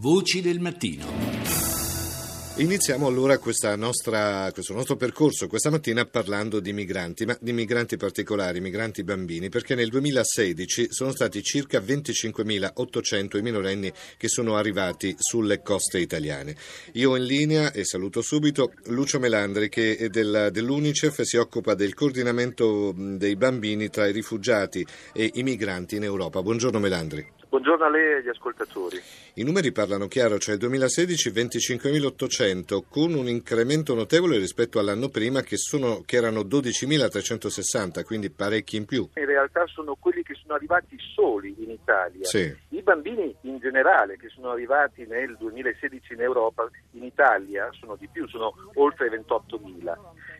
Voci del mattino. Iniziamo allora nostra, questo nostro percorso questa mattina parlando di migranti, ma di migranti particolari, migranti bambini, perché nel 2016 sono stati circa 25.800 i minorenni che sono arrivati sulle coste italiane. Io in linea e saluto subito Lucio Melandri che del, dell'UNICEF si occupa del coordinamento dei bambini tra i rifugiati e i migranti in Europa. Buongiorno Melandri. Buongiorno a lei e agli ascoltatori. I numeri parlano chiaro, cioè 2016 25.800 con un incremento notevole rispetto all'anno prima che, sono, che erano 12.360, quindi parecchi in più. In realtà sono quelli che sono arrivati soli in Italia. Sì. I bambini in generale che sono arrivati nel 2016 in Europa, in Italia sono di più, sono oltre 28.000.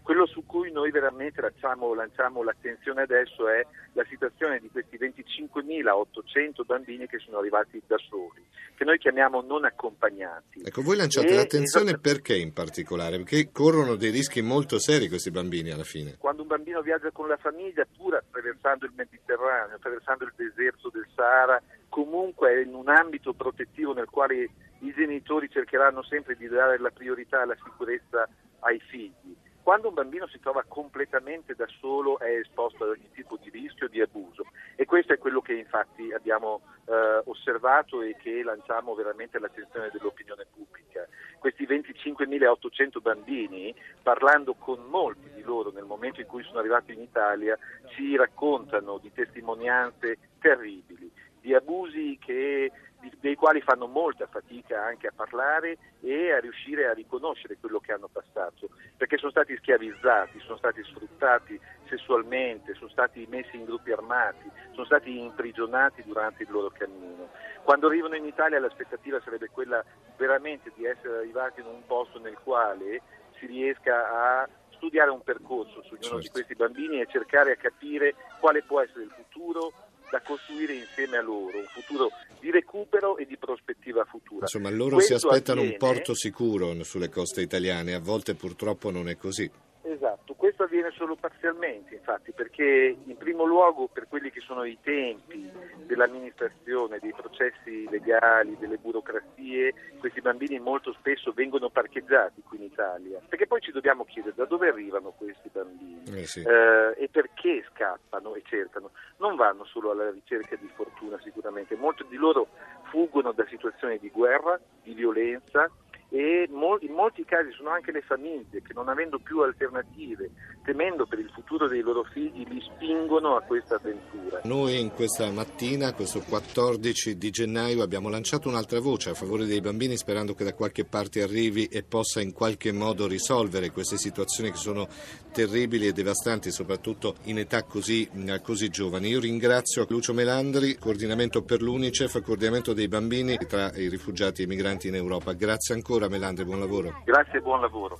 Quello su cui noi veramente lanciamo, lanciamo l'attenzione adesso è la situazione di questi 25.800 bambini che sono arrivati da soli, che noi chiamiamo non accompagnati. Ecco, voi lanciate e, l'attenzione esatto, perché in particolare? Perché corrono dei rischi molto seri questi bambini alla fine. Quando un bambino viaggia con la famiglia, pur attraversando il Mediterraneo, attraversando il deserto del Sahara, comunque è in un ambito protettivo nel quale i genitori cercheranno sempre di dare la priorità alla sicurezza ai figli quando un bambino si trova completamente da solo è esposto ad ogni tipo di rischio di abuso e questo è quello che infatti abbiamo eh, osservato e che lanciamo veramente all'attenzione dell'opinione pubblica. Questi 25.800 bambini, parlando con molti di loro nel momento in cui sono arrivati in Italia, ci raccontano di testimonianze terribili, di abusi che dei quali fanno molta fatica anche a parlare e a riuscire a riconoscere quello che hanno passato, perché sono stati schiavizzati, sono stati sfruttati sessualmente, sono stati messi in gruppi armati, sono stati imprigionati durante il loro cammino. Quando arrivano in Italia l'aspettativa sarebbe quella veramente di essere arrivati in un posto nel quale si riesca a studiare un percorso su ognuno certo. di questi bambini e cercare a capire quale può essere il futuro, costruire insieme a loro, un futuro di recupero e di prospettiva futura. Insomma, loro Questo si aspettano avviene... un porto sicuro sulle coste italiane, a volte purtroppo non è così. Questo avviene solo parzialmente, infatti, perché in primo luogo per quelli che sono i tempi dell'amministrazione, dei processi legali, delle burocrazie, questi bambini molto spesso vengono parcheggiati qui in Italia, perché poi ci dobbiamo chiedere da dove arrivano questi bambini eh sì. eh, e perché scappano e cercano. Non vanno solo alla ricerca di fortuna sicuramente, molti di loro fuggono da situazioni di guerra, di violenza, e in molti casi sono anche le famiglie che non avendo più alternative, temendo per il futuro dei loro figli, li spingono a questa avventura. Noi in questa mattina, questo 14 di gennaio, abbiamo lanciato un'altra voce a favore dei bambini sperando che da qualche parte arrivi e possa in qualche modo risolvere queste situazioni che sono terribili e devastanti, soprattutto in età così, così giovani. Io ringrazio Lucio Melandri, coordinamento per l'UNICEF, coordinamento dei bambini tra i rifugiati e i migranti in Europa. Grazie ancora Melandri, buon lavoro. Grazie e buon lavoro.